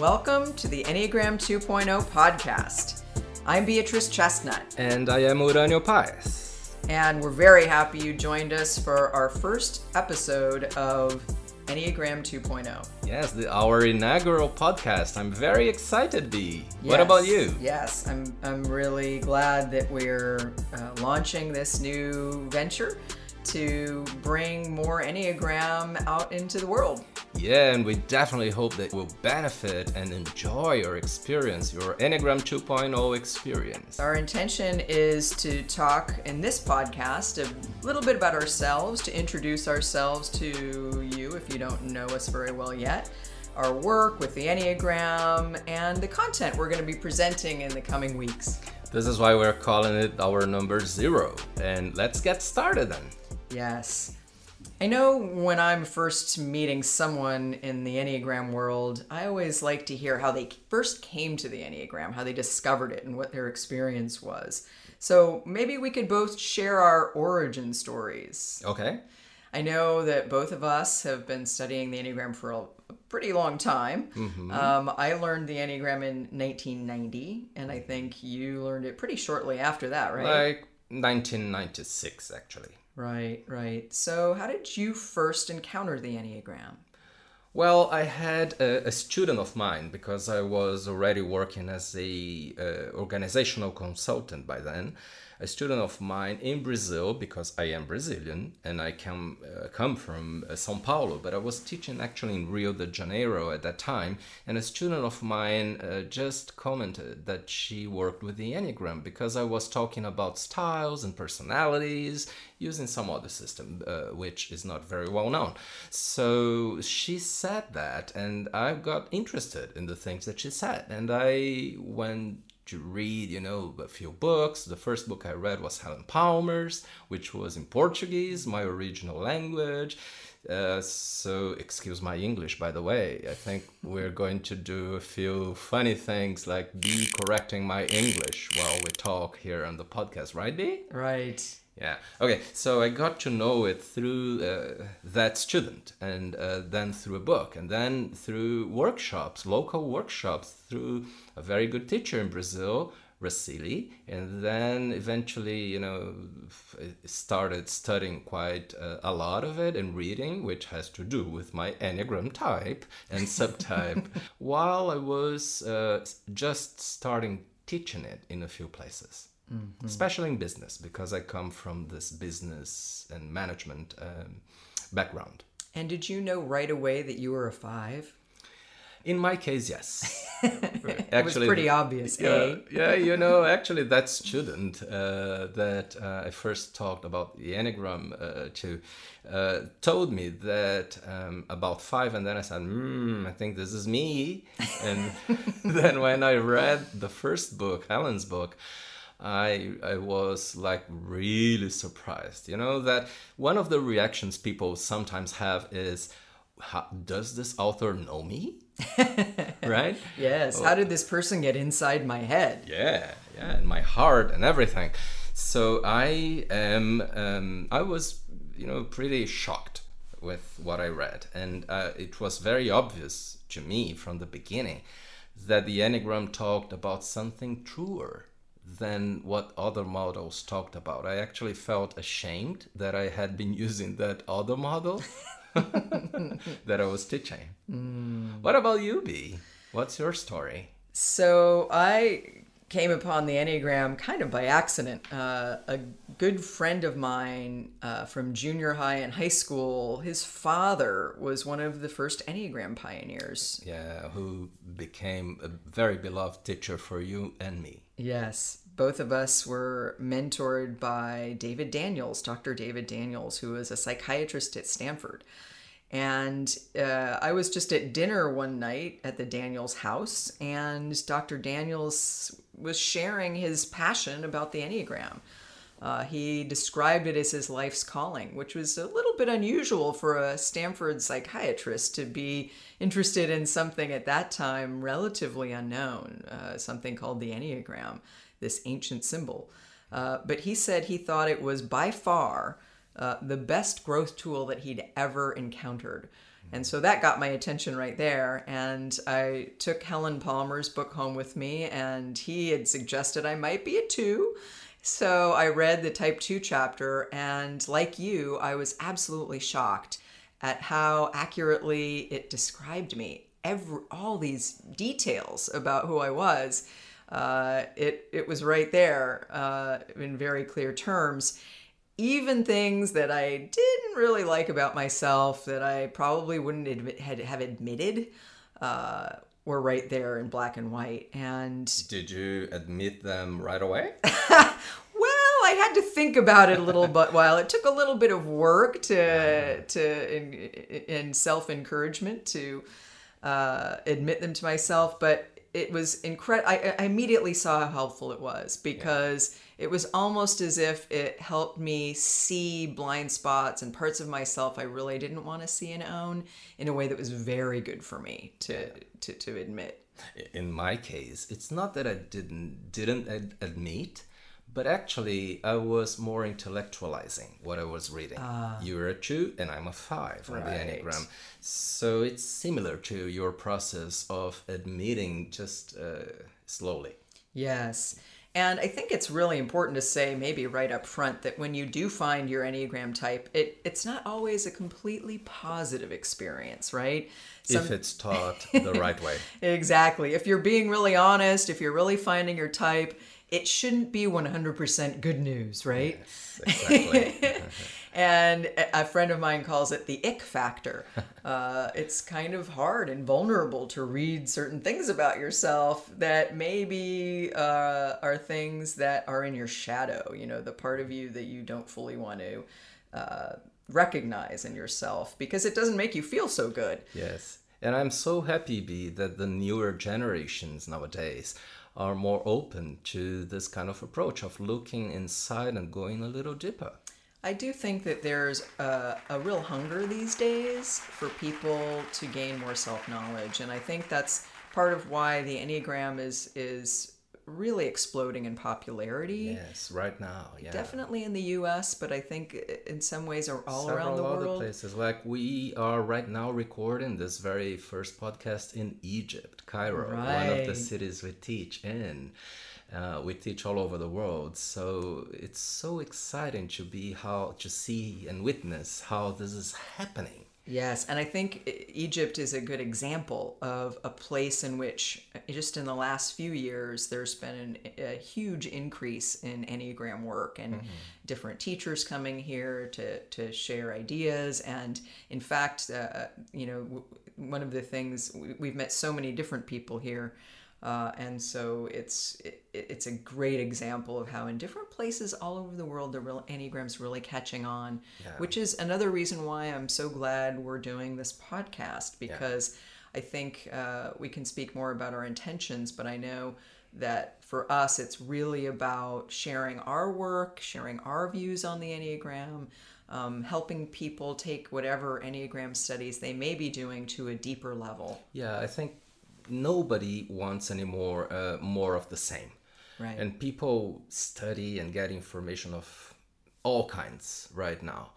Welcome to the Enneagram 2.0 podcast. I'm Beatrice Chestnut, And I am Uranio Paes. and we're very happy you joined us for our first episode of Enneagram 2.0. Yes, the, our inaugural podcast. I'm very excited, B. What about you? Yes, I'm, I'm really glad that we're uh, launching this new venture to bring more Enneagram out into the world. Yeah, and we definitely hope that you'll benefit and enjoy your experience, your Enneagram 2.0 experience. Our intention is to talk in this podcast a little bit about ourselves, to introduce ourselves to you if you don't know us very well yet, our work with the Enneagram, and the content we're going to be presenting in the coming weeks. This is why we're calling it our number zero. And let's get started then. Yes. I know when I'm first meeting someone in the Enneagram world, I always like to hear how they first came to the Enneagram, how they discovered it, and what their experience was. So maybe we could both share our origin stories. Okay? I know that both of us have been studying the Enneagram for a pretty long time. Um, I learned the Enneagram in 1990, and I think you learned it pretty shortly after that, right? Like 1996, actually. Right, right. So, how did you first encounter the Enneagram? Well, I had a, a student of mine because I was already working as a uh, organizational consultant by then. A student of mine in Brazil because I am Brazilian and I come uh, come from uh, São Paulo, but I was teaching actually in Rio de Janeiro at that time. And a student of mine uh, just commented that she worked with the Enneagram because I was talking about styles and personalities using some other system, uh, which is not very well known. So she said that, and I got interested in the things that she said, and I went to read, you know, a few books. The first book I read was Helen Palmer's, which was in Portuguese, my original language. Uh, so, excuse my English, by the way. I think we're going to do a few funny things like be correcting my English while we talk here on the podcast, right, B? Right. Yeah. Okay. So I got to know it through uh, that student, and uh, then through a book, and then through workshops, local workshops, through a very good teacher in Brazil, Rasili, and then eventually, you know, started studying quite uh, a lot of it and reading, which has to do with my enneagram type and subtype, while I was uh, just starting teaching it in a few places especially in business because I come from this business and management um, background. And did you know right away that you were a five? In my case, yes. it was pretty obvious, Yeah, eh? yeah, you know, actually, that student uh, that uh, I first talked about the Enneagram uh, to uh, told me that um, about five, and then I said, hmm, I think this is me. And then when I read the first book, Helen's book, I I was like really surprised. You know that one of the reactions people sometimes have is, "How- "Does this author know me?" right? Yes. How did this person get inside my head? Yeah, yeah, in my heart and everything. So I am, um, I was, you know, pretty shocked with what I read, and uh, it was very obvious to me from the beginning that the Enneagram talked about something truer than what other models talked about. I actually felt ashamed that I had been using that other model that I was teaching. What about you, B? What's your story? So I came upon the Enneagram kind of by accident. Uh, a good friend of mine uh, from junior high and high school, his father was one of the first Enneagram pioneers. Yeah, who became a very beloved teacher for you and me. Yes, both of us were mentored by David Daniels, Dr. David Daniels, who was a psychiatrist at Stanford. And uh, I was just at dinner one night at the Daniels house, and Dr. Daniels was sharing his passion about the Enneagram. Uh, he described it as his life's calling, which was a little bit unusual for a Stanford psychiatrist to be interested in something at that time relatively unknown, uh, something called the Enneagram, this ancient symbol. Uh, but he said he thought it was by far uh, the best growth tool that he'd ever encountered. And so that got my attention right there. And I took Helen Palmer's book home with me, and he had suggested I might be a two. So I read the type 2 chapter, and like you, I was absolutely shocked at how accurately it described me. Every, all these details about who I was, uh, it, it was right there uh, in very clear terms even things that I didn't really like about myself that I probably wouldn't admit, had, have admitted uh, were right there in black and white. And did you admit them right away? well, I had to think about it a little bit while it took a little bit of work to to in, in self encouragement to uh, admit them to myself, but it was incredible. I, I, immediately saw how helpful it was because. Yeah it was almost as if it helped me see blind spots and parts of myself I really didn't want to see and own in a way that was very good for me to to, to admit. In my case, it's not that I didn't didn't ad- admit, but actually I was more intellectualizing what I was reading. Uh, You're a two and I'm a five on right. the Enneagram. So it's similar to your process of admitting just uh, slowly. Yes. And I think it's really important to say, maybe right up front, that when you do find your Enneagram type, it, it's not always a completely positive experience, right? Some... If it's taught the right way. exactly. If you're being really honest, if you're really finding your type, it shouldn't be 100% good news, right? Yes, exactly. and a friend of mine calls it the ick factor. Uh, it's kind of hard and vulnerable to read certain things about yourself that maybe uh, are things that are in your shadow, you know, the part of you that you don't fully want to uh, recognize in yourself because it doesn't make you feel so good. Yes. And I'm so happy, B, that the newer generations nowadays are more open to this kind of approach of looking inside and going a little deeper. I do think that there's a, a real hunger these days for people to gain more self knowledge, and I think that's part of why the Enneagram is is really exploding in popularity. Yes, right now. Yeah. Definitely in the U.S., but I think in some ways are all Several around the world other world. places. Like we are right now recording this very first podcast in Egypt, Cairo, right. one of the cities we teach in. Uh, we teach all over the world, so it's so exciting to be how to see and witness how this is happening. Yes, and I think Egypt is a good example of a place in which, uh, just in the last few years, there's been an, a huge increase in Enneagram work and mm-hmm. different teachers coming here to, to share ideas. And in fact, uh, you know, one of the things we've met so many different people here uh, and so it's it, it's a great example of how in different places all over the world the real enneagram's really catching on yeah. which is another reason why i'm so glad we're doing this podcast because yeah. i think uh, we can speak more about our intentions but i know that for us it's really about sharing our work sharing our views on the enneagram um, helping people take whatever enneagram studies they may be doing to a deeper level yeah i think nobody wants anymore uh, more of the same. Right. And people study and get information of all kinds right now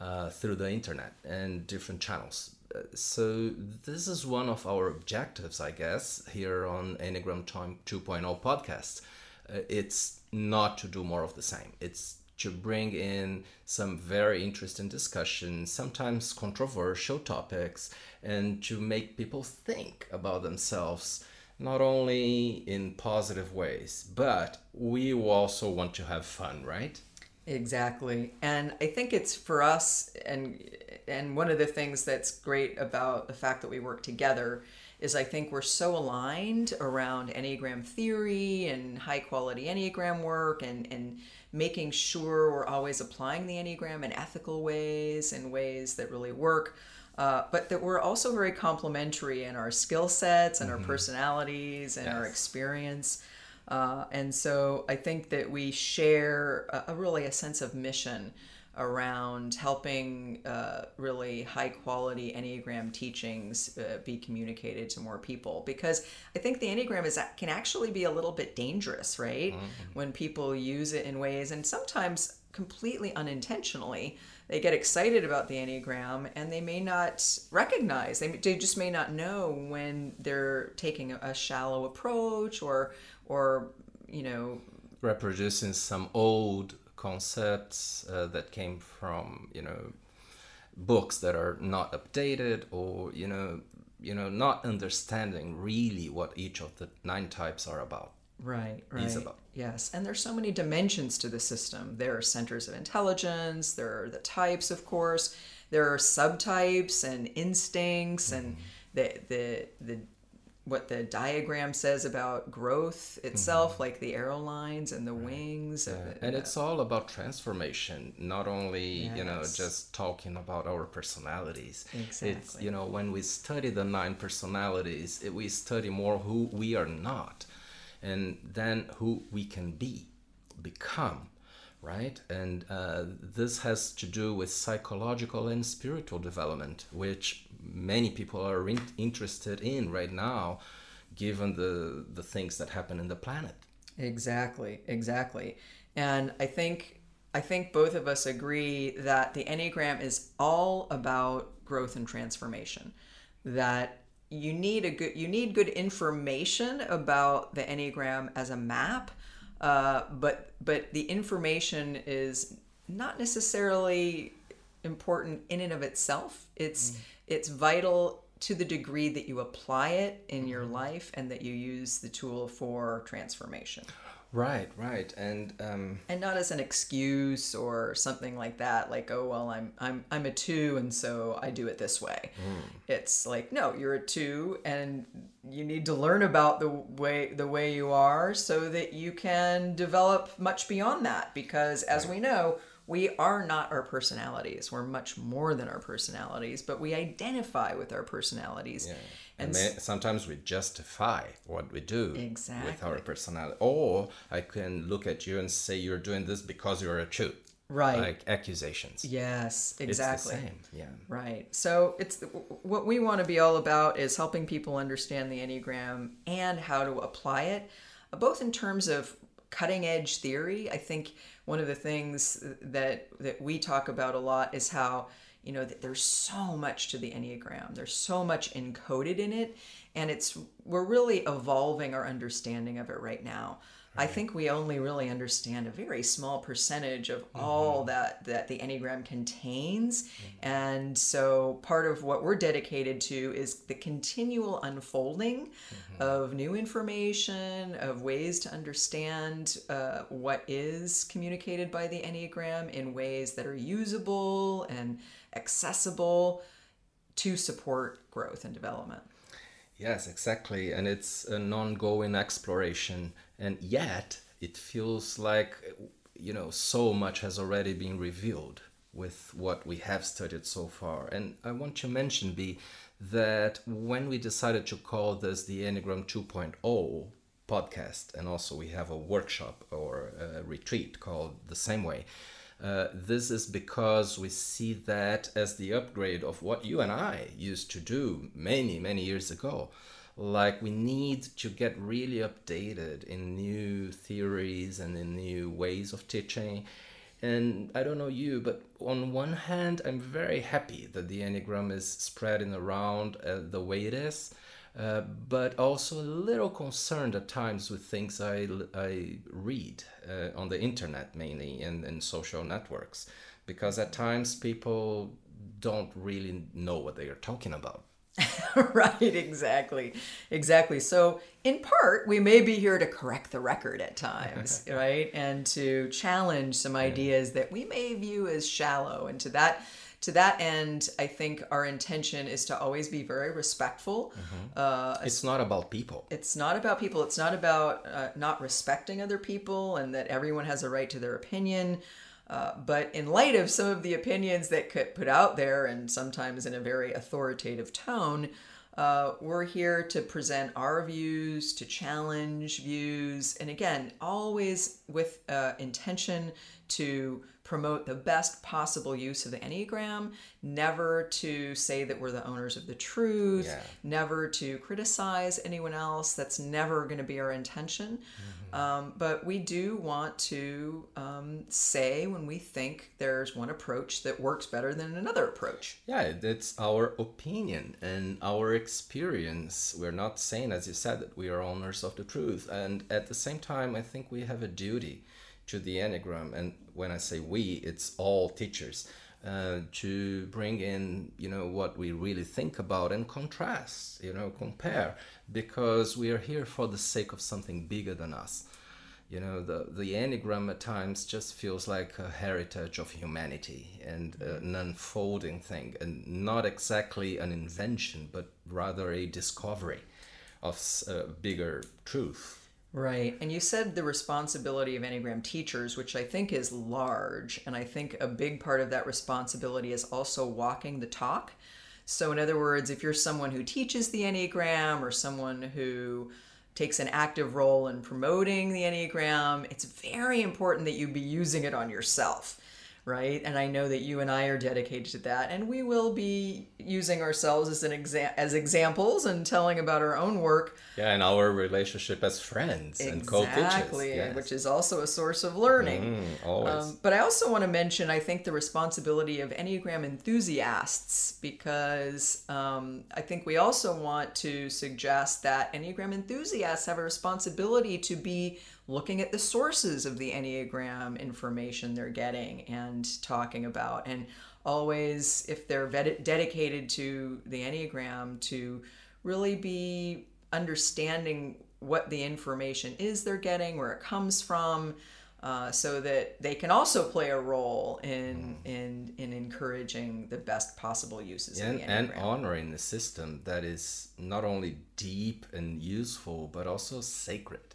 uh, through the internet and different channels. Uh, so this is one of our objectives, I guess, here on Enneagram 2.0 podcast. Uh, it's not to do more of the same. It's to bring in some very interesting discussions, sometimes controversial topics, and to make people think about themselves not only in positive ways, but we also want to have fun, right? Exactly. And I think it's for us and and one of the things that's great about the fact that we work together is I think we're so aligned around Enneagram theory and high quality Enneagram work and, and making sure we're always applying the Enneagram in ethical ways and ways that really work. Uh, but that we're also very complementary in our skill sets and mm-hmm. our personalities and yes. our experience. Uh, and so I think that we share a, a really a sense of mission around helping uh, really high quality Enneagram teachings uh, be communicated to more people. Because I think the Enneagram is can actually be a little bit dangerous, right? Mm-hmm. When people use it in ways, and sometimes completely unintentionally, they get excited about the Enneagram and they may not recognize, they, they just may not know when they're taking a, a shallow approach or, or, you know, reproducing some old concepts uh, that came from, you know, books that are not updated or, you know, you know, not understanding really what each of the nine types are about. Right, right. About. Yes, and there's so many dimensions to the system. There are centers of intelligence, there are the types, of course, there are subtypes and instincts mm-hmm. and the the the what the diagram says about growth itself, mm-hmm. like the arrow lines and the right. wings. Yeah. And it's all about transformation, not only, yes. you know, just talking about our personalities. Exactly. It's, you know, when we study the nine personalities, it, we study more who we are not and then who we can be, become right? And uh, this has to do with psychological and spiritual development, which many people are in- interested in right now, given the the things that happen in the planet. Exactly, exactly. And I think I think both of us agree that the Enneagram is all about growth and transformation. That you need a good you need good information about the Enneagram as a map uh, but but the information is not necessarily important in and of itself. It's mm. It's vital to the degree that you apply it in your mm-hmm. life and that you use the tool for transformation. Right, right, and um, and not as an excuse or something like that. Like, oh well, I'm I'm I'm a two, and so I do it this way. Mm. It's like, no, you're a two, and you need to learn about the way the way you are, so that you can develop much beyond that. Because as right. we know, we are not our personalities. We're much more than our personalities, but we identify with our personalities. Yeah. And, and sometimes we justify what we do exactly. with our personality. Or I can look at you and say you're doing this because you're a Jew. Right. Like accusations. Yes, exactly. It's the same. Yeah. Right. So it's what we want to be all about is helping people understand the Enneagram and how to apply it, both in terms of cutting edge theory. I think one of the things that that we talk about a lot is how you know that there's so much to the enneagram there's so much encoded in it and it's we're really evolving our understanding of it right now I think we only really understand a very small percentage of mm-hmm. all that that the Enneagram contains. Mm-hmm. And so part of what we're dedicated to is the continual unfolding mm-hmm. of new information, of ways to understand uh, what is communicated by the Enneagram in ways that are usable and accessible to support growth and development. Yes, exactly. And it's an ongoing exploration and yet it feels like you know so much has already been revealed with what we have studied so far. And i want to mention b that when we decided to call this the enneagram 2.0 podcast and also we have a workshop or a retreat called the same way uh, this is because we see that as the upgrade of what you and I used to do many, many years ago like we need to get really updated in new theories and in new ways of teaching. And i don't know you but on one hand i'm very happy that the enneagram is spreading around uh, the way it is uh, but also a little concerned at times with things I, I read uh, on the internet mainly and in social networks because at times people don't really know what they are talking about right, exactly. Exactly. So, in part, we may be here to correct the record at times, right? And to challenge some ideas that we may view as shallow. And to that to that end, I think our intention is to always be very respectful. Mm-hmm. Uh, it's not about people. It's not about people. It's not about uh, not respecting other people and that everyone has a right to their opinion. Uh, but in light of some of the opinions that could put out there, and sometimes in a very authoritative tone, uh, we're here to present our views, to challenge views, and again, always with uh, intention to promote the best possible use of the Enneagram, never to say that we're the owners of the truth, Yeah. never to criticize anyone else. That's never going to be our intention. Um, but we do want to um, say when we think there's one approach that works better than another approach. Yeah, that's our opinion and our experience. We're not saying, as you said, that we are owners of the truth. And at the same time, I think we have a duty to the Enneagram. And when I say we, it's all teachers. Uh, to bring in, you know, what we really think about and contrast, you know, compare, because we are here for the sake of something bigger than us you know the the enneagram at times just feels like a heritage of humanity and an unfolding thing and not exactly an invention but rather a discovery of a bigger truth Right. And you said the responsibility of Enneagram teachers, which I think is large. And I think a big part of that responsibility is also walking the talk. So, in other words, if you're someone who teaches the Enneagram or someone who takes an active role in promoting the Enneagram, it's very important that you be using it on yourself. Right, and I know that you and I are dedicated to that, and we will be using ourselves as an exa- as examples and telling about our own work. Yeah and our relationship as friends and co-teachers. Exactly, yes. which is also a source of learning. Mm, always. Um, but I also want to mention, I think, the responsibility of Enneagram enthusiasts because um, I think we also want to suggest that Enneagram enthusiasts have a responsibility to be looking at the sources of the Enneagram information they're getting and talking about. And always, if they're vet- dedicated to the Enneagram, to really be understanding what the information is they're getting, where it comes from, uh, so that they can also play a role in in in encouraging the best possible uses of and, and honoring the system that is not only deep and useful but also sacred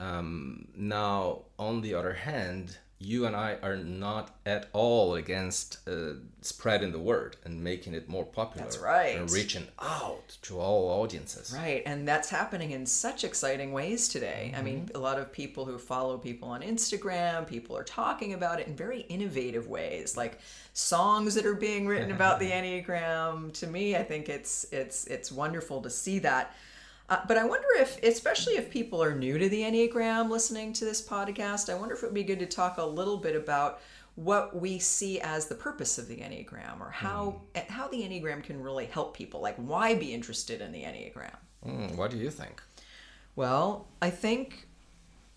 um, now on the other hand you and i are not at all against uh, spreading the word and making it more popular That's right. and reaching out to all audiences Right, and that's happening in such exciting ways today. I mean, a lot of people who follow people on Instagram, people are talking about it in very innovative ways, like songs that are being written about the Enneagram. To me, I think it's it's it's wonderful to see that. Uh, but I wonder if, especially if people are new to the Enneagram listening to this podcast, I wonder if it would be good to talk a little bit about what we see as the purpose of the Enneagram or how how the Enneagram can really help people. Like, why be interested in the Enneagram? Mm, what do you think Well, I think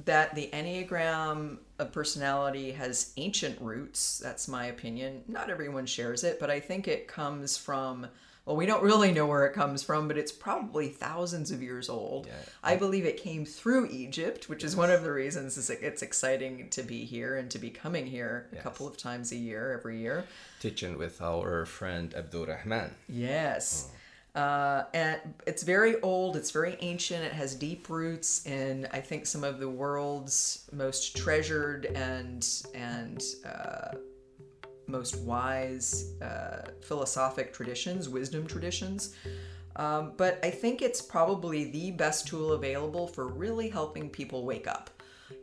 that the Enneagram of personality has ancient roots. That's my opinion. Not everyone shares it, but I think it comes from, well, we don't really know where it comes from, but it's probably thousands of years old. I believe it came through Egypt, which is one of the reasons it's it's exciting to be here and to be coming here a couple of times a year, every year. teaching with our friend abdul rahman Yes. Uh, and it's very old, it's very ancient, it has deep roots in, I think, some of the world's most treasured and, and uh, most wise uh, philosophic traditions, wisdom traditions. Um, but I think it's probably the best tool available for really helping people wake up.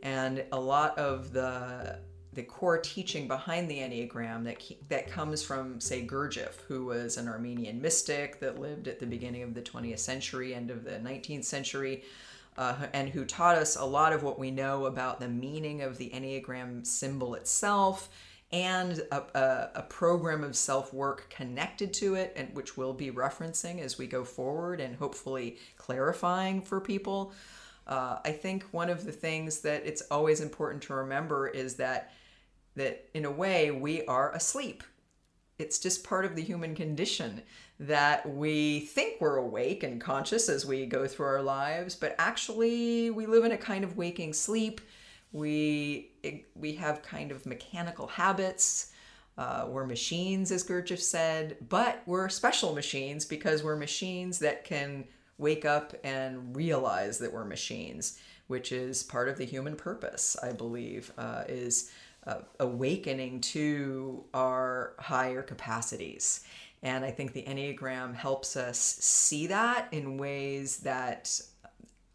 And a lot of the the core teaching behind the Enneagram that that comes from, say, Gurdjieff, who was an Armenian mystic that lived at the beginning of the 20th century, end of the 19th century, uh, and who taught us a lot of what we know about the meaning of the Enneagram symbol itself and a, a, a program of self work connected to it, and which we'll be referencing as we go forward and hopefully clarifying for people. Uh, I think one of the things that it's always important to remember is that that in a way we are asleep. It's just part of the human condition that we think we're awake and conscious as we go through our lives, but actually we live in a kind of waking sleep. We we have kind of mechanical habits. Uh, we're machines, as Gurdjieff said, but we're special machines because we're machines that can wake up and realize that we're machines, which is part of the human purpose, I believe, uh, is uh, awakening to our higher capacities. And I think the Enneagram helps us see that in ways that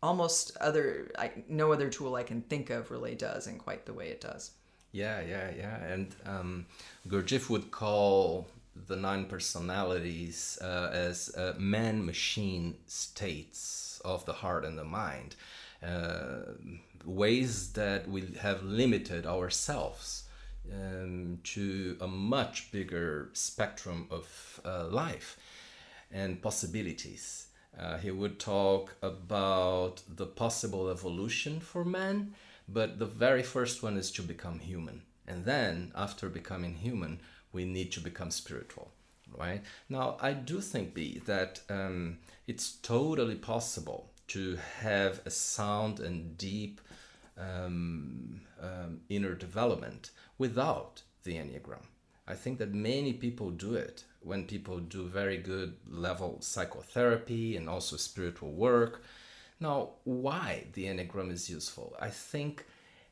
almost other I, no other tool I can think of really does in quite the way it does. Yeah, yeah, yeah. And um, Gurdjieff would call the nine personalities uh, as uh, man machine states of the heart and the mind, uh, ways that we have limited ourselves um, to a much bigger spectrum of uh, life and possibilities. Uh, he would talk about the possible evolution for man, but the very first one is to become human. And then, after becoming human, we need to become spiritual, right? Now, I do think, B, that um, it's totally possible to have a sound and deep um, um, inner development without the Enneagram. I think that many people do it when people do very good level psychotherapy and also spiritual work. Now, why the Enneagram is useful? I think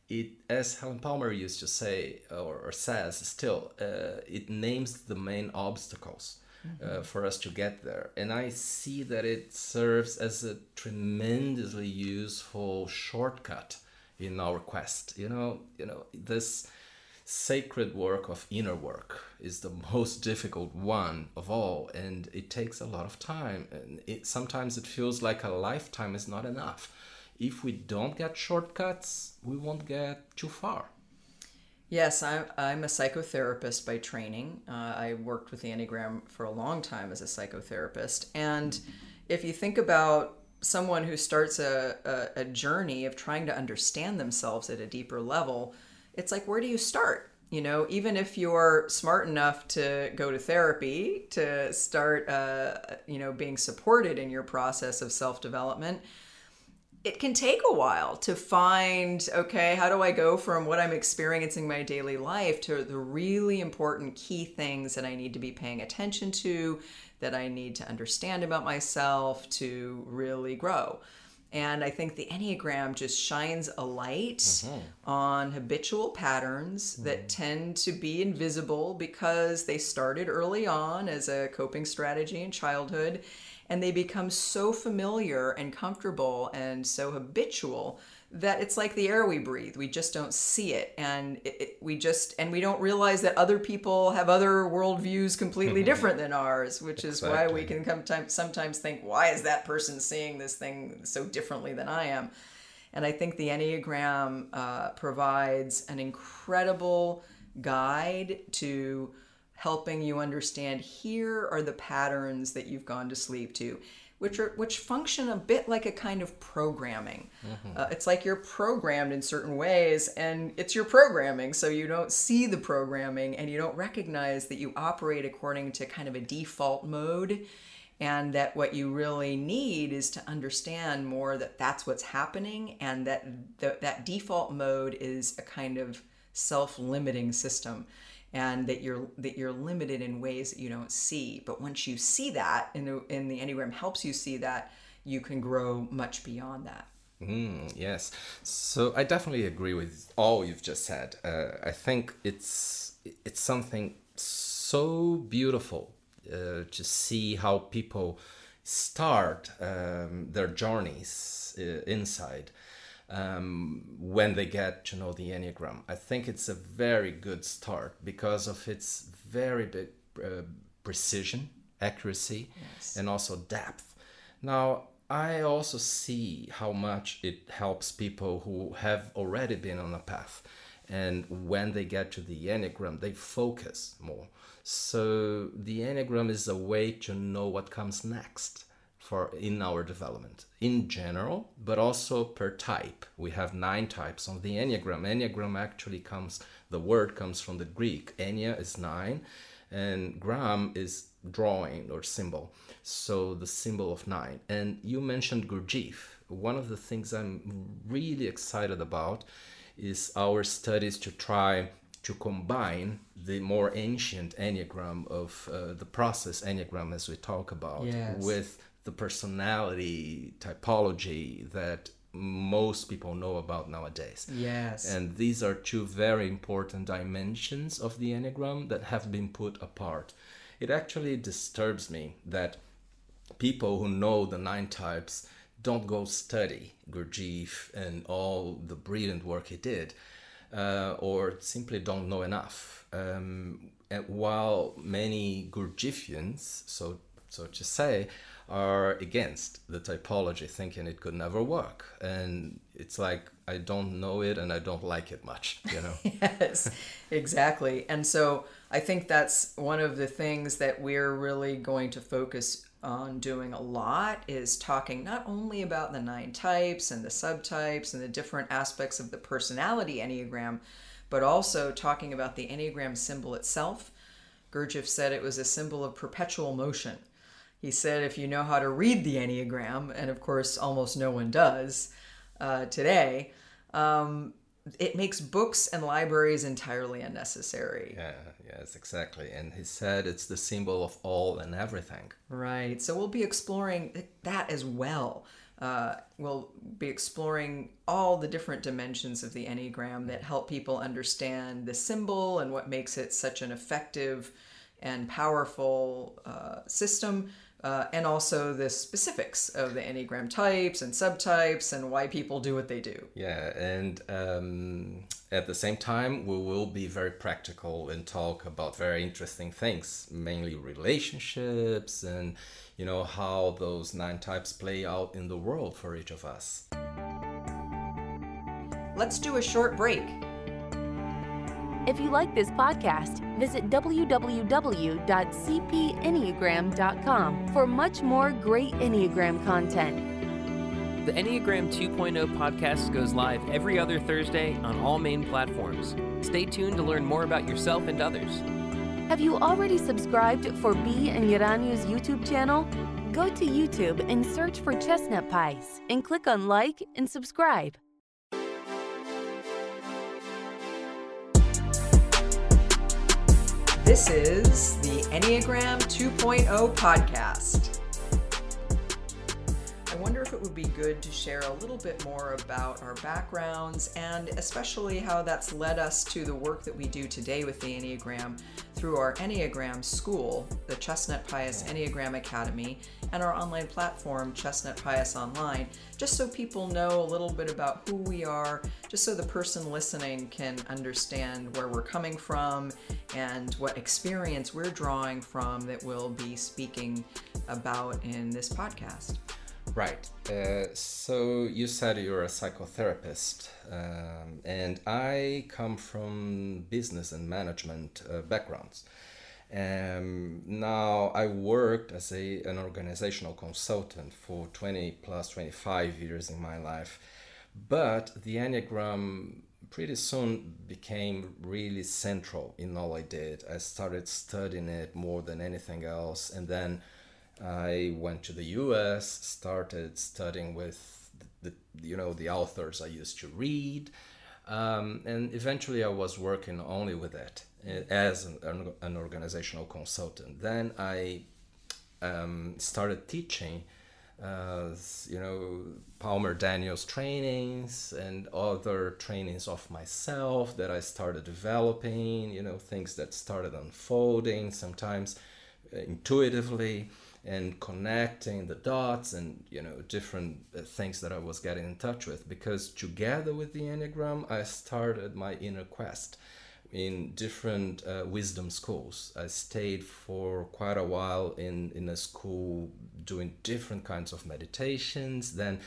it, as Helen Palmer used to say, or, or says still, uh, it names the main obstacles. Mm-hmm. Uh, for us to get there. And I see that it serves as a tremendously useful shortcut in our quest. You know, you know this sacred work of inner work is the most difficult one of all and it takes a lot of time and it sometimes it feels like a lifetime is not enough. If we don't get shortcuts we won't get too far. Yes i'm, I'm a psychotherapist by training. Uh, i worked with the enneagram for a long time as a psychotherapist and if you think about someone who starts a, a, a journey of trying to understand themselves at a deeper level it's like where do you start? You know even if you're smart enough to go to therapy to start uh, you know being supported in your process of self-development it can take a while to find okay how do i go from what i'm experiencing in my daily life to the really important key things that i need to be paying attention to that i need to understand about myself to really grow and I think the Enneagram just shines a light mm-hmm. on habitual patterns mm-hmm. that tend to be invisible because they started early on as a coping strategy in childhood and they become so familiar and comfortable and so habitual that it's like the air we breathe we just don't see it and it, it, we just and we don't realize that other people have other worldviews completely mm-hmm. different than ours which exactly. is why we can come time, sometimes think why is that person seeing this thing so differently than i am and i think the enneagram uh, provides an incredible guide to helping you understand here are the patterns that you've gone to sleep to which are which function a bit like a kind of programming. Mm-hmm. Uh, it's like you're programmed in certain ways, and it's your programming, so you don't see the programming and you don't recognize that you operate according to kind of a default mode, and that what you really need is to understand more that that's what's happening, and that th- that default mode is a kind of self-limiting system and that you're that you're limited in ways that you don't see. But once you see that and the, and the enneagram helps you see that you can grow much beyond that. Mm, yes. So i definitely agree with all you've just said. Uh, i think it's it's something so beautiful uh, to see how people start um, their journeys uh, inside um, when they get to know the Enneagram. I think it's a very good start because of its very big uh, precision, accuracy, yes. and also depth. Now, I also see how much it helps people who have already been on a path. And when they get to the Enneagram, they focus more. So the Enneagram is a way to know what comes next for in our development in general, but also per type. We have nine types on the Enneagram. Enneagram actually comes, the word comes from the Greek. Ennea is nine, and gram is drawing or symbol. So the symbol of nine. And you mentioned Gurdjieff. One of the things I'm really excited about is our studies to try to combine the more ancient enneagram of uh, the process enneagram as we talk about yes. with the personality typology that most people know about nowadays. Yes. And these are two very important dimensions of the Enneagram that have been put apart. It actually disturbs me that people who know the nine types don't go study Gurdjieff and all the brilliant work he did. uh, or simply don't know enough. Um, while many Gurdjieffians, so so to say, are against the typology, thinking it could never work. And it's like, I don't know it and I don't like it much, you know? yes, exactly. And so I think that's one of the things that we're really going to focus on doing a lot is talking not only about the nine types and the subtypes and the different aspects of the personality Enneagram, but also talking about the Enneagram symbol itself. Gurdjieff said it was a symbol of perpetual motion. He said if you know how to read the Enneagram, and of course almost no one does uh, today, um, it makes books and libraries entirely unnecessary. Yeah, yes, exactly. And he said it's the symbol of all and everything. Right. So we'll be exploring that as well. Uh, we'll be exploring all the different dimensions of the Enneagram that help people understand the symbol and what makes it such an effective and powerful uh, system uh, and also the specifics of the Enneagram types and subtypes and why people do what they do. Yeah, and um, at the same time, we will be very practical and talk about very interesting things, mainly relationships and you know how those nine types play out in the world for each of us. Let's do a short break. If you like this podcast, visit www.cpenneagram.com for much more great Enneagram content. The Enneagram 2.0 podcast goes live every other Thursday on all main platforms. Stay tuned to learn more about yourself and others. Have you already subscribed for B and Uranio's YouTube channel? Go to YouTube and search for Chestnut Paes and click on like and subscribe. This is the Enneagram 2.0 podcast. I wonder if it would be good to share a little bit more about our backgrounds and especially how that's led us to the work that we do today with the Enneagram through our Enneagram School, the Chestnut Paes Enneagram Academy, and our online platform, Chestnut Paes Online, just so people know a little bit about who we are, just so the person listening can understand where we're coming from and what experience we're drawing from that we'll be speaking about in this podcast. Right. Uh, so you said you're a psychotherapist, um, and I come from business and management uh, backgrounds. Um, now I worked as a an organizational consultant for 20 plus 25 years in my life, but the Enneagram pretty soon became really central in all I did. I started studying it more than anything else, and then I went to the U.S., started studying with the, you know the authors I used to read, um, and eventually I was working only with it eh, as an, an organizational consultant. Then I um, started teaching, uh, you know, Palmer Daniels trainings and other trainings of myself that I started developing. You know, things that started unfolding sometimes uh, intuitively and connecting the dots and you know different uh, things that I was getting in touch with because together with the enneagram I started my inner quest in different uh, wisdom schools. I stayed for quite a while in in a school doing different kinds of meditations. Then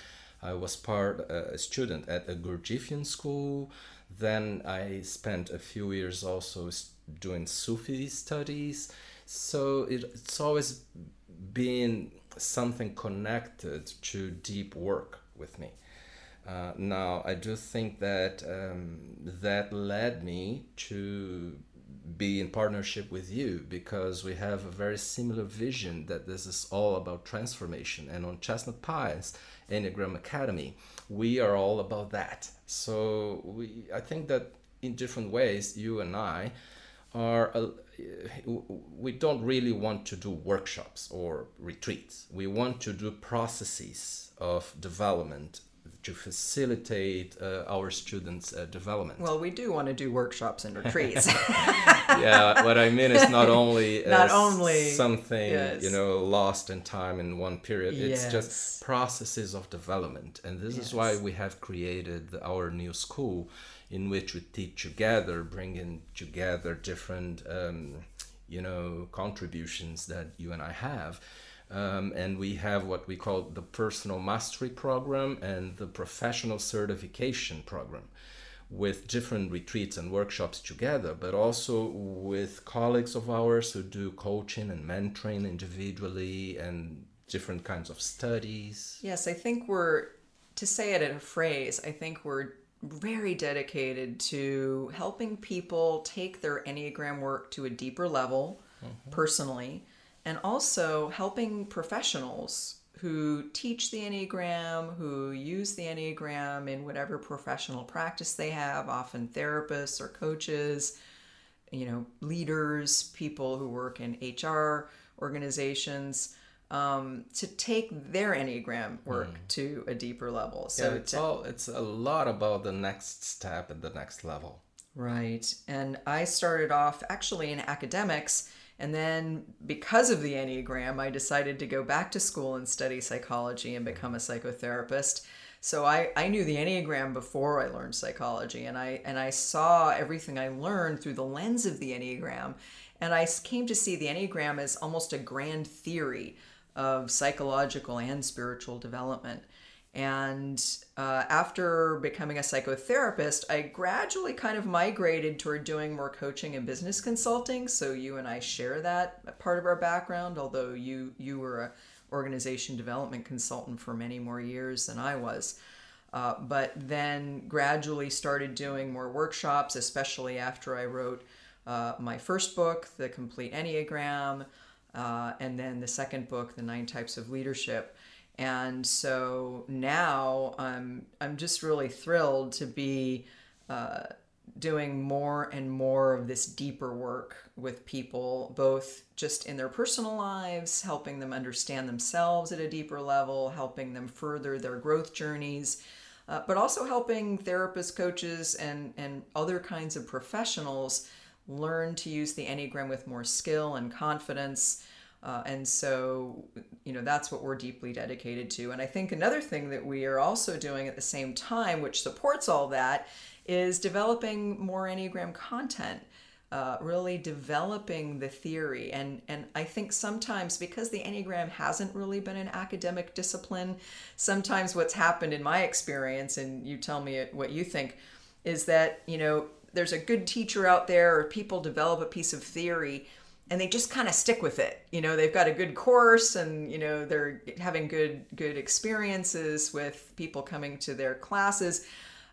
I was part uh, a student at a Gurdjieffian school. Then I spent a few years also doing Sufi studies. So it, it's always being something connected to deep work with me. Uh, now, I do think that um, that led me to be in partnership with you because we have a very similar vision that this is all about transformation. And on Chestnut Paes Enneagram Academy, we are all about that. So we, I think that in different ways, you and I are uh, we don't really want to do workshops or retreats we want to do processes of development to facilitate uh, our students' uh, development. Well, we do want to do workshops and retreats. yeah, what I mean is not only Not only- something yes. you know lost in time in one period. Yes. It's just processes of development, and this is why we have created our new school, in which we teach together, bringing together different um, you know contributions that you and I have. Um, and we have what we call the personal mastery program and the professional certification program with different retreats and workshops together, but also with colleagues of ours who do coaching and mentoring individually and different kinds of studies. Yes, I think we're, to say it in a phrase, I think we're very dedicated to helping people take their Enneagram work to a deeper level mm-hmm. personally, and also helping professionals who teach the Enneagram, who use the Enneagram in whatever professional practice they have, often therapists or coaches, you know, leaders, people who work in HR organizations, um, to take their Enneagram work to a deeper level. So yeah, it's to- all it's a lot about the next step and the next level. Right. And I started off actually in academics. And then because of the Enneagram, I decided to go back to school and study psychology and become a psychotherapist. So I, I knew the Enneagram before I learned psychology and I and I saw everything I learned through the lens of the Enneagram. And I came to see the Enneagram as almost a grand theory of psychological and spiritual development. And uh, after becoming a psychotherapist, I gradually kind of migrated toward doing more coaching and business consulting. So you and I share that part of our background, although you you were a organization development consultant for many more years than I was. Uh, but then gradually started doing more workshops, especially after I wrote uh, my first book, The Complete Enneagram, uh, and then the second book, The Nine Types of Leadership. And so now I'm I'm just really thrilled to be uh, doing more and more of this deeper work with people, both just in their personal lives, helping them understand themselves at a deeper level, helping them further their growth journeys, uh, but also helping therapists, coaches, and, and other kinds of professionals learn to use the Enneagram with more skill and confidence. Uh, and so, you know, that's what we're deeply dedicated to. And I think another thing that we are also doing at the same time, which supports all that, is developing more Enneagram content. Uh, really developing the theory and and I think sometimes because the Enneagram hasn't really been an academic discipline, sometimes what's happened in my experience, and you tell me what you think, is that you know there's a good teacher out there or people develop a piece of theory and they just kind of stick with it. You know they've got a good course and you know they're having good good experiences with people coming to their classes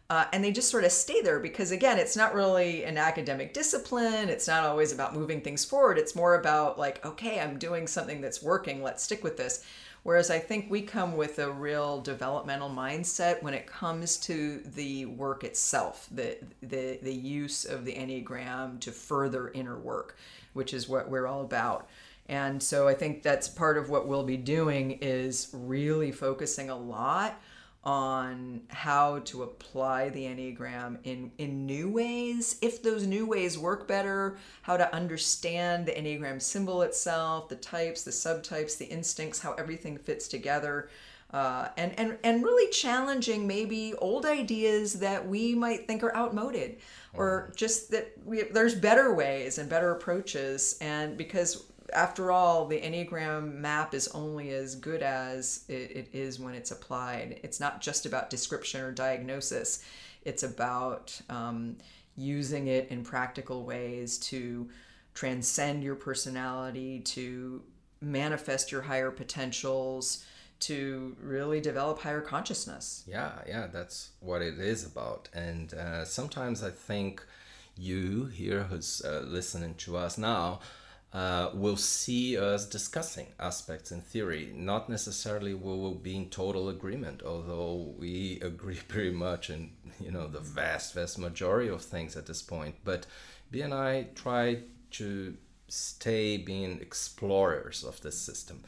uh, and they just sort of stay there because again it's not really an academic discipline. It's not always about moving things forward. It's more about like okay i'm doing something that's working. Let's stick with this whereas i think we come with a real developmental mindset when it comes to the work itself the the, the use of the enneagram to further inner work which is what we're all about. And so i think that's part of what we'll be doing is really focusing a lot on how to apply the enneagram in in new ways. If those new ways work better how to understand the enneagram symbol itself the types the subtypes the instincts how everything fits together uh, and and and really challenging maybe old ideas that we might think are outmoded or just that we there's better ways and better approaches. And because after all, the Enneagram map is only as good as it, it is when it's applied. It's not just about description or diagnosis, it's about um, using it in practical ways to transcend your personality, to manifest your higher potentials, to really develop higher consciousness. Yeah, yeah, that's what it is about. And uh, sometimes I think you here who's uh, listening to us now uh, will see us discussing aspects in theory. Not necessarily we will be in total agreement, although we agree pretty much in you know the vast, vast majority of things at this point. But B and I try to stay being explorers of this system.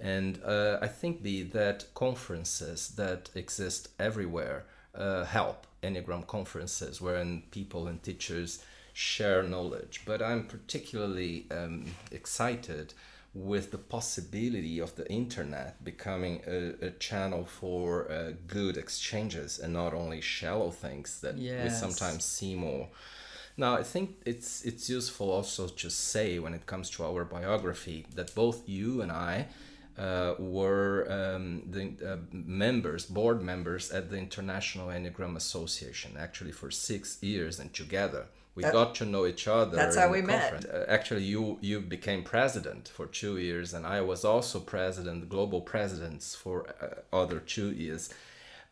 And uh, I think the, that conferences that exist everywhere uh, help Enneagram conferences, wherein people and teachers share knowledge. But I'm particularly um, excited with the possibility of the internet becoming a, a channel for uh, good exchanges and not only shallow things that we sometimes see more. Now, I think it's it's useful also to say when it comes to our biography that both you and I uh, were um, the uh, members, board members at the International Enneagram Association, actually for six years, and together we That- got to know each other. That's how we met. conference. Uh, actually, you you became president for two years, and I was also president, global presidents for uh, other two years.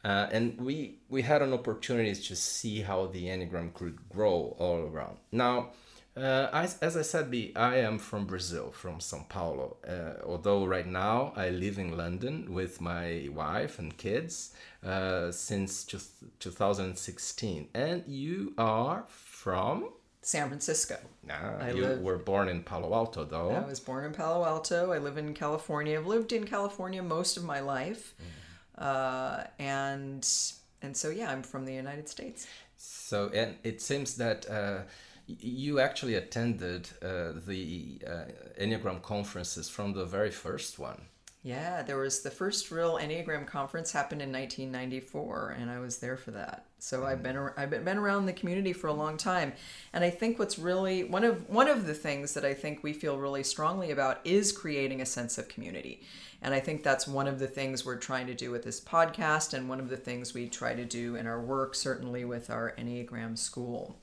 Uh, and we we had an opportunity to see how the enneagram could grow all around. Now, uh, as, as I said, be I am from Brazil, from São Paulo. Uh, although right now I live in London with my wife and kids uh, since two- 2016, and you are from. San Francisco. Nah, I you live- were born in Palo Alto, though. I was born in Palo Alto. I live in California. I've lived in California most of my life, uh, and and so yeah, I'm from the United States. So, and it seems that uh, you actually attended uh, the uh, Enneagram conferences from the very first one. Yeah, there was the first real Enneagram conference happened in 1994, and I was there for that. So I've been ar- I've been been around the community for a long time, and I think what's really one of one of the things that I think we feel really strongly about is creating a sense of community, and I think that's one of the things we're trying to do with this podcast, and one of the things we try to do in our work, certainly with our Enneagram school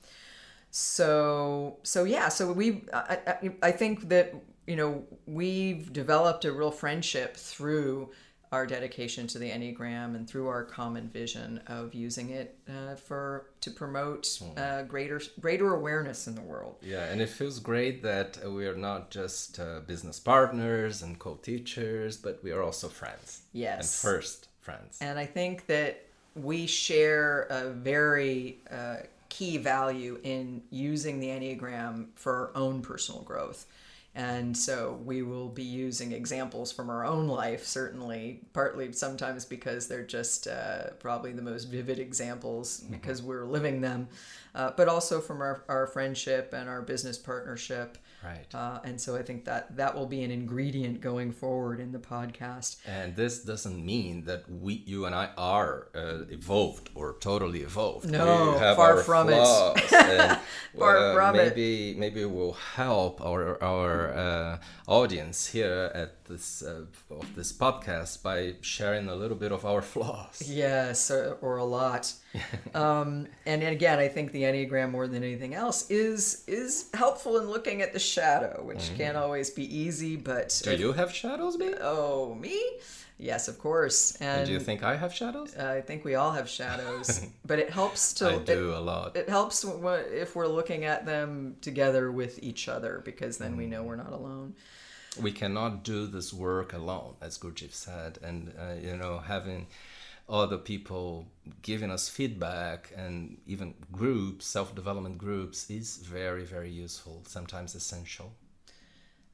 so so yeah so we I, I, I think that you know we've developed a real friendship through our dedication to the enneagram and through our common vision of using it uh, for to promote uh, greater greater awareness in the world Yeah, and it feels great that we are not just uh, business partners and co-teachers, but we are also friends. Yes, and first friends. And I think that we share a very uh, key value in using the Enneagram for our own personal growth. And so we will be using examples from our own life, certainly, partly sometimes because they're just uh, probably the most vivid examples because we're living them, uh, but also from our, our friendship and our business partnership. Right. Uh, and so I think that that will be an ingredient going forward in the podcast. And this doesn't mean that we, you and I, are uh, evolved or totally evolved. No, have far from it. and, Far uh, from it. maybe, Maybe it will help our our uh, audience here at this uh, of this podcast by sharing a little bit of our flaws. Yes, or, or a lot. um, and again, I think the Enneagram, more than anything else, is is helpful in looking at the shadow, which can't always be easy. But Mm. Do if- you have shadows, B? oh me? Yes, of course. And, And do you think I have shadows? I think we all have shadows, but it helps to I it- do a lot. It helps wh- if we're looking at them together with each other because then we know Mm. we're not alone. We cannot do this work alone, as Gurdjieff said, and uh, you know having other people giving us feedback and even groups, self-development groups, is very very useful. Sometimes essential.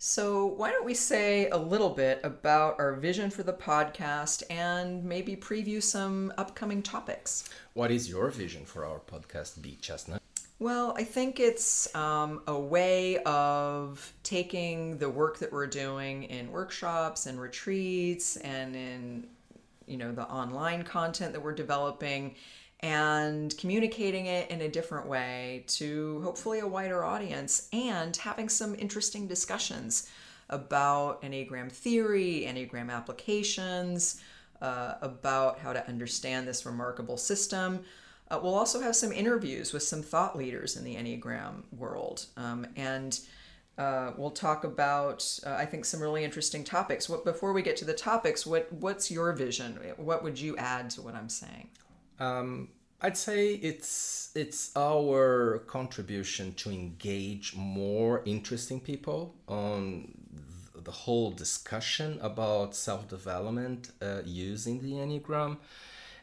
So, why don't we say a little bit about our vision for the podcast and maybe preview some upcoming topics? What is your vision for our podcast, B Chestnut? Well, I think it's um, a way of taking the work that we're doing in workshops and retreats and in you know the online content that we're developing and communicating it in a different way to hopefully a wider audience and having some interesting discussions about enneagram theory enneagram applications uh, about how to understand this remarkable system uh, we'll also have some interviews with some thought leaders in the enneagram world um, and uh, we'll talk about, uh, I think, some really interesting topics. What before we get to the topics, what what's your vision? What would you add to what I'm saying? Um, I'd say it's it's our contribution to engage more interesting people on the whole discussion about self development uh, using the Enneagram.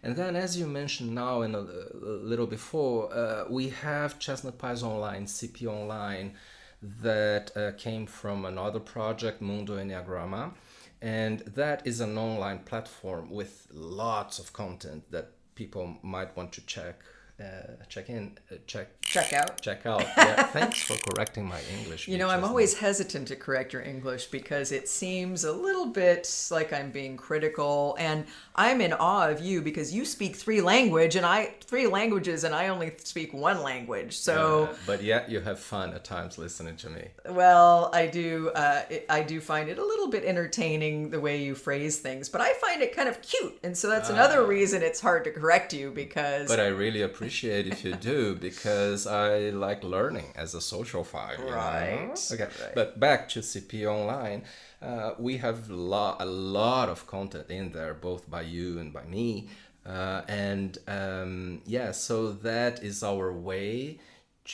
And then, as you mentioned now and a, little before, uh, we have Chestnut Paes Online, CP Online, that uh, came from another project, Mundo Enneagrama. And that is an online platform with lots of content that people might want to check uh, check in, uh, check Check out. check out. Yeah, thanks for correcting my English. You know, I'm always hesitant to correct your English because it seems a little bit like I'm being critical, and I'm in awe of you because you speak three language and I three languages, and I only speak one language. So, Uh, but yet you have fun at times listening to me. well, I do, uh, I do find it a little bit entertaining the way you phrase things, but I find it kind of cute, and so that's another reason it's hard to correct you because. But I really appreciate if you do because I like learning as a social five. you know? Right, Okay. right. But back to CP Online, uh, we have lo- a lot of content in there, both by you and by me. Uh, and um, yeah, so that is our way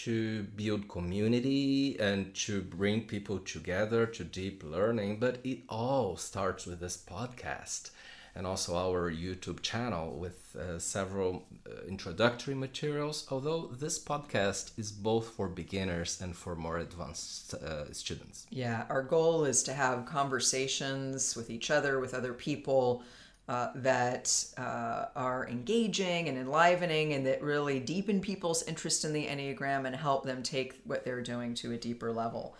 to build community and to bring people together to deep learning. But it all starts with this podcast and also our YouTube channel with uh, several uh, introductory materials. Although this podcast is both for beginners and for more advanced uh, students. Yeah, our goal is to have conversations with each other, with other people uh, that uh, are engaging and enlivening and that really deepen people's interest in the Enneagram and help them take what they're doing to a deeper level.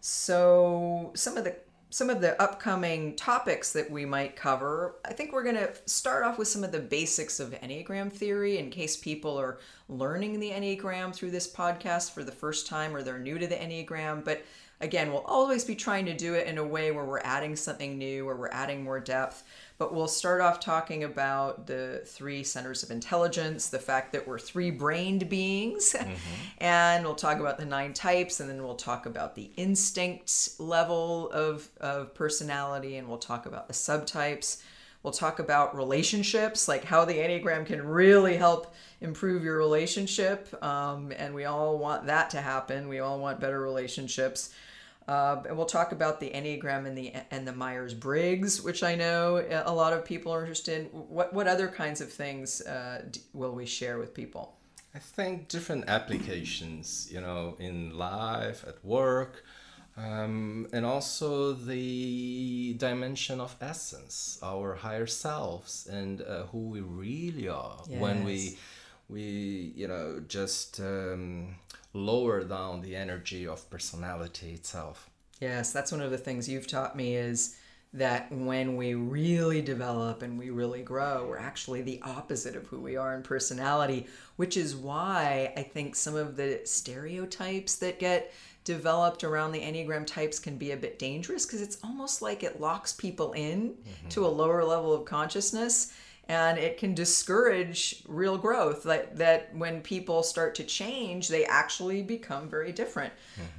So, some of the some of the upcoming topics that we might cover, I think we're going to start off with some of the basics of Enneagram theory in case people are learning the Enneagram through this podcast for the first time or they're new to the Enneagram. But again, we'll always be trying to do it in a way where we're adding something new or we're adding more depth. But we'll start off talking about the three centers of intelligence, the fact that we're three brained beings, and we'll talk about the nine types, and then we'll talk about the instinct level of, of personality, and we'll talk about the subtypes. We'll talk about relationships, like how the Enneagram can really help improve your relationship. Um, and we all want that to happen. We all want better relationships. Uh, and we'll talk about the Enneagram and the and the Myers Briggs, which I know a lot of people are interested in. What what other kinds of things uh, d- will we share with people? I think different applications, you know, in life, at work, um, and also the dimension of essence, our higher selves, and uh, who we really are when we we you know just um, lower down the energy of personality itself. Yes, that's one of the things you've taught me is that when we really develop and we really grow, we're actually the opposite of who we are in personality, which is why I think some of the stereotypes that get developed around the Enneagram types can be a bit dangerous because it's almost like it locks people in mm-hmm. to a lower level of consciousness and it can discourage real growth that that when people start to change they actually become very different.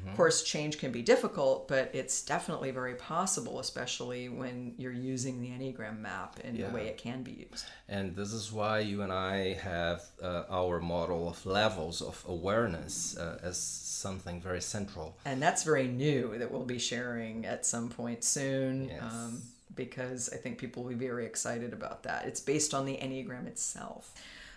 Of course change can be difficult but it's definitely very possible especially when you're using the enneagram map in the way it can be used. And this is why you and I have uh, our model of levels of awareness uh, as something very central. and that's very new that we'll be sharing at some point soon. Yes. um, because I think people will be very excited about that. It's based on the Enneagram itself.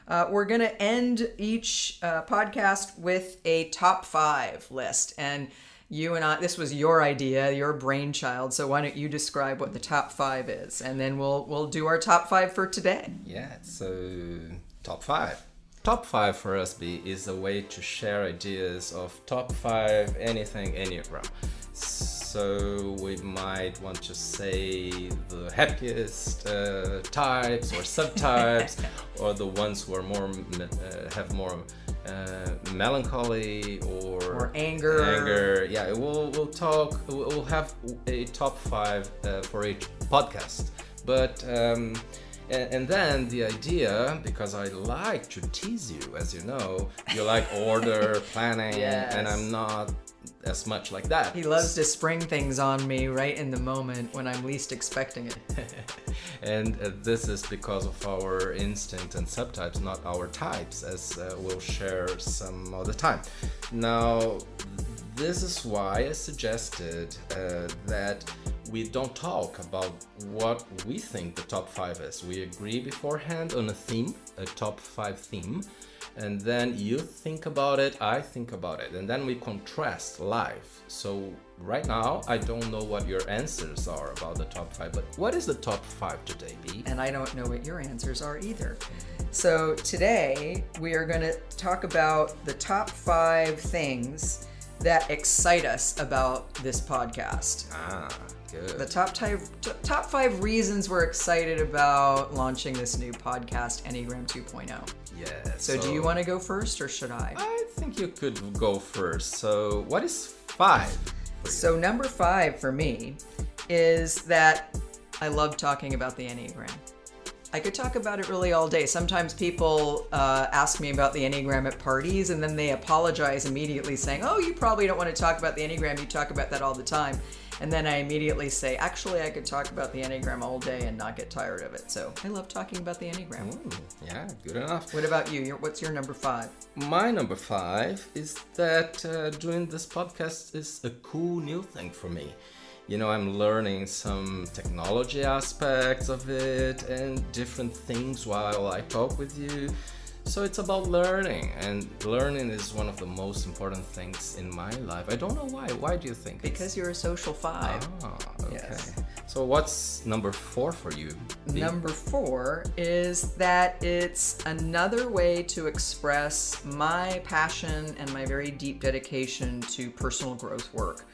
Uh, we're going to end each uh, podcast with a top five list. And you and I, this was your idea, your brainchild. So why don't you describe what the top five is? And then we'll, we'll do our top five for today. Yeah, so top five. Top five for us is a way to share ideas of top five anything Enneagram. So we might want to say the happiest uh, types or subtypes, or the ones who are more uh, have more uh, melancholy or, Or anger. Anger. Yeah, we'll we'll talk. We'll have a top five uh, for each podcast, but. Um, and, and then the idea, because I like to tease you, as you know, you like order, planning, and I'm not as much like that. He loves to spring things on me right in the moment when I'm least expecting it. and uh, this is because of our instinct and subtypes, not our types, as uh, we'll share some other time. Now, this is why I suggested uh, that we don't talk about what we think the top five is. We agree beforehand on a theme, a top five theme, and then you think about it, I think about it, and then we contrast life. So right now, I don't know what your answers are about the top five, but what is the top five today, B? and I don't know what your answers are either. So today we are going to talk about the top five things that excite us about this podcast. Ah, good. The top five, top five reasons we're excited about launching this new podcast, Enneagram 2.0. yeah. So, do you want to go first or should I? I think you could go first. So, what is five? So, number five for me is that I love talking about the Enneagram. I could talk about it really all day. Sometimes people uh, ask me about the Enneagram at parties and then they apologize immediately, saying, Oh, you probably don't want to talk about the Enneagram. You talk about that all the time. And then I immediately say, Actually, I could talk about the Enneagram all day and not get tired of it. So I love talking about the Enneagram. Yeah, good enough. What about you? Your, what's your number five? My number five is that uh, doing this podcast is a cool new thing for me. You know, I'm learning some technology aspects of it and different things while I talk with you. So it's about learning, and learning is one of the most important things in my life. I don't know why. Why do you think? it's- Because you're a social five. Ah, okay. Yes. So what's number four for you? B? Number four is that it's another way to express my passion and my very deep dedication to personal growth work.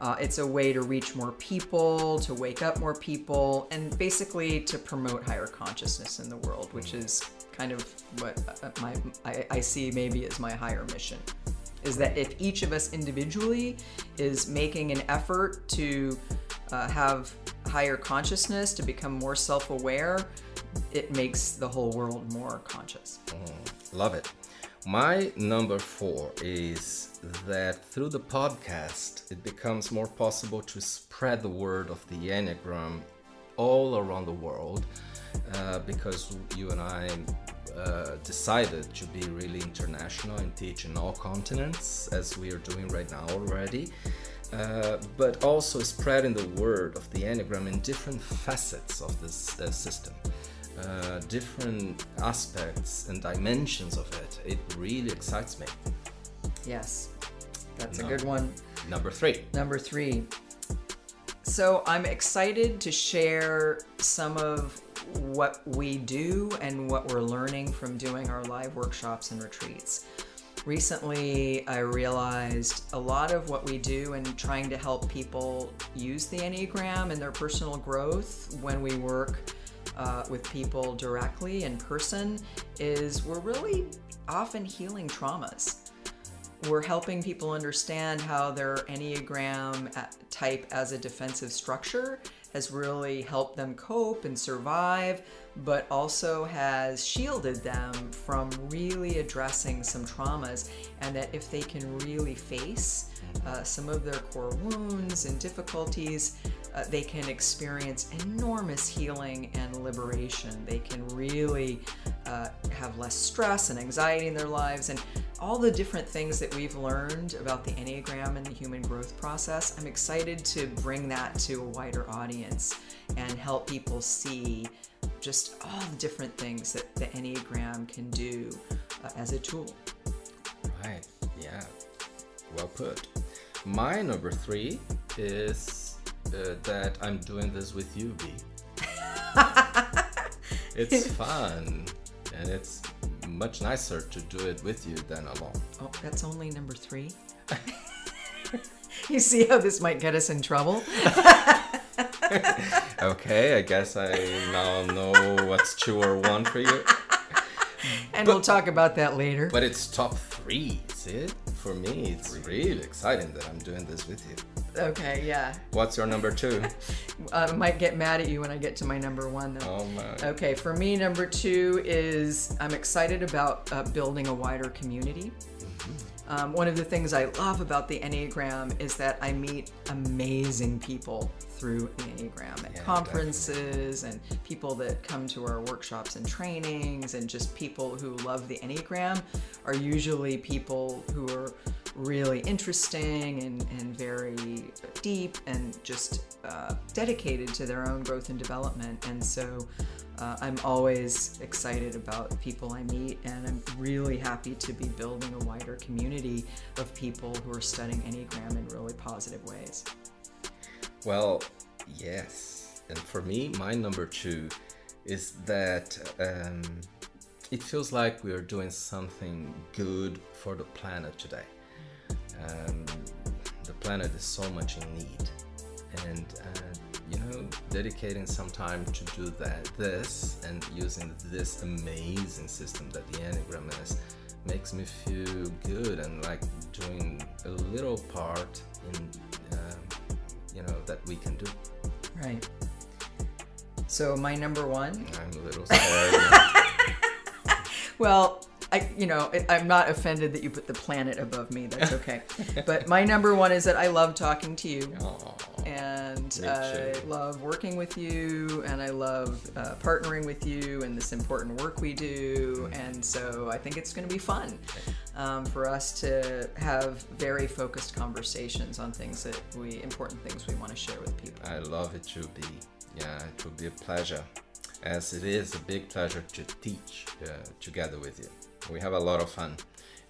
Uh, it's a way to reach more people, to wake up more people, and basically to promote higher consciousness in the world, which is kind of what uh, my I, I see maybe as my higher mission. Is that if each of us individually is making an effort to uh, have higher consciousness, to become more self aware, it makes the whole world more conscious. Love it. My number four is that through the podcast, it becomes more possible to spread the word of the Enneagram all around the world uh, because you and I uh, decided to be really international and teach in all continents, as we are doing right now already. Uh, but also spreading the word of the Enneagram in different facets of this system uh, different aspects and dimensions of it. It really excites me. Yes, that's No. a good one. Number three. Number three. So I'm excited to share some of what we do and what we're learning from doing our live workshops and retreats. Recently, I realized a lot of what we do and trying to help people use the Enneagram in their personal growth when we work uh, with people directly in person is we're really often healing traumas we're helping people understand how their Enneagram type as a defensive structure has really helped them cope and survive, but also has shielded them from really addressing some traumas. And that if they can really face uh, some of their core wounds and difficulties, uh, they can experience enormous healing and liberation. They can really uh, have less stress and anxiety in their lives, and all the different things that we've learned about the Enneagram and the human growth process. I'm excited to bring that to a wider audience and help people see just all the different things that the Enneagram can do uh, as a tool. Right. Yeah. Well put. My number three is uh, that I'm doing this with you, B. it's fun, and it's much nicer to do it with you than alone. Oh, that's only number three. you see how this might get us in trouble? Okay, I guess I now know what's two or one for you. And we'll talk about that later. But it's top three, see? For me, it's really exciting that I'm doing this with you. Okay, yeah. What's your number two? I might get mad at you when I get to my number one, though. Oh my. Okay, for me, number two is I'm excited about uh, building a wider community. Um, one of the things I love about the Enneagram is that I meet amazing people through the Enneagram at Yeah, conferences and people that come to our workshops and trainings, and just people who love the Enneagram are usually people who are really interesting and, and very deep and just uh, dedicated to their own growth and development. And so uh, I'm always excited about the people I meet, and I'm really happy to be building a wider community of people who are studying Enneagram in really positive ways. Well, yes. And for me, my number two is that um, it feels like we are doing something good for the planet today. Um, the planet is so much in need. And uh, you know, dedicating some time to do that, this, and using this amazing system that the Enneagram is, makes me feel good and like doing a little part in, um, you know, that we can do. Right. So my number one. I'm a little scared. well, I, you know, I'm not offended that you put the planet above me. That's okay. but my number one is that I love talking to you. Aww, and I love working with you, and I love uh, partnering with you in this important work we do. And so I think it's going to be fun um, for us to have very focused conversations on things that we, important things we want to share with people. I love it to be. Yeah, it will be a pleasure as it is a big pleasure to teach uh, together with you we have a lot of fun.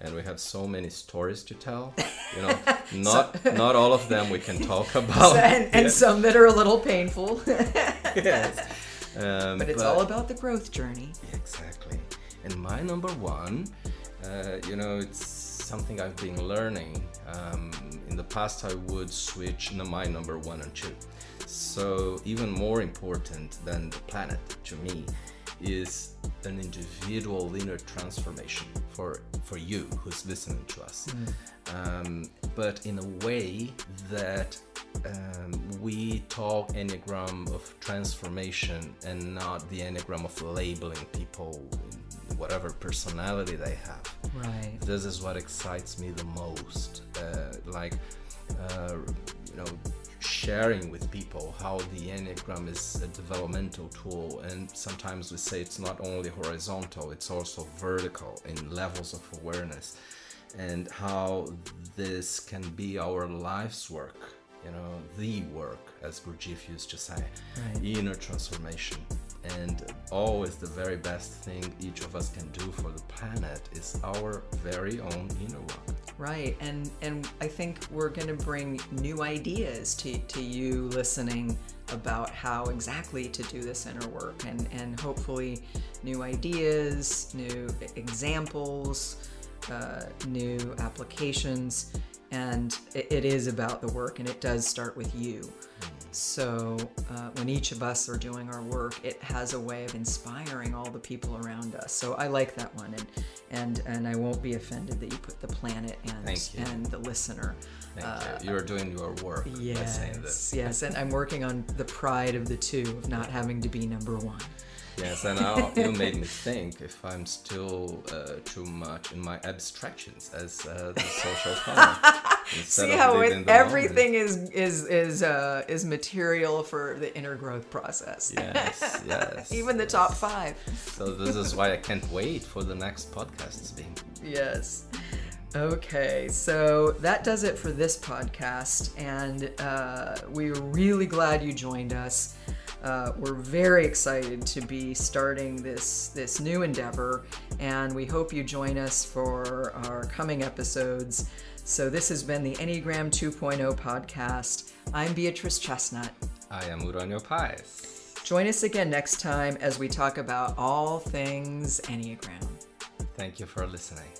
And we have so many stories to tell. You know not so, not all of them we can talk about. so, and, and some that are a little painful. Yes. Um, but it's but, all about the growth journey. Exactly. And my number one uh, you know it's something i've been learning. Um, in the past i would switch my number one and two. So even more important than the planet to me is an individual inner transformation for for you who's listening to us. Mm. um, but in a way that um, we talk enneagram of transformation and not the enneagram of labeling people whatever personality they have. Right. This is what excites me the most. Uh, like uh, you know sharing with people how the Enneagram is a developmental tool. And sometimes we say it's not only horizontal, it's also vertical in levels of awareness, and how this can be our life's work, you know, the work, as Gurdjieff used to say, right. inner transformation. And always the very best thing each of us can do for the planet is our very own inner work. Right, and and I think we're going to bring new ideas to, to you listening about how exactly to do this inner work, and and hopefully new ideas, new examples, uh, new applications, and it, it is about the work, and it does start with you. So uh, when each of us are doing our work, it has a way of inspiring all the people around us. So I like that one, and and and I won't be offended that you put the planet and and the listener. Thank uh, you. You are doing your work yes, by saying this. yes, and I'm working on the pride of the two of not having to be number one. Yes, and now you made me think if I'm still uh, too much in my abstractions as uh, the social planner. See how it, everything is is is uh, is material for the inner growth process. Yes, yes. Even the top five. so this is why I can't wait for the next podcast, being. Yes. Okay, so that does it for this podcast, and uh, we're really glad you joined us. Uh, we're very excited to be starting this this new endeavor, and we hope you join us for our coming episodes. So this has been the Enneagram 2.0 podcast. I'm Beatrice Chestnut. I am Uranio Paes. Join us again next time as we talk about all things Enneagram. Thank you for listening.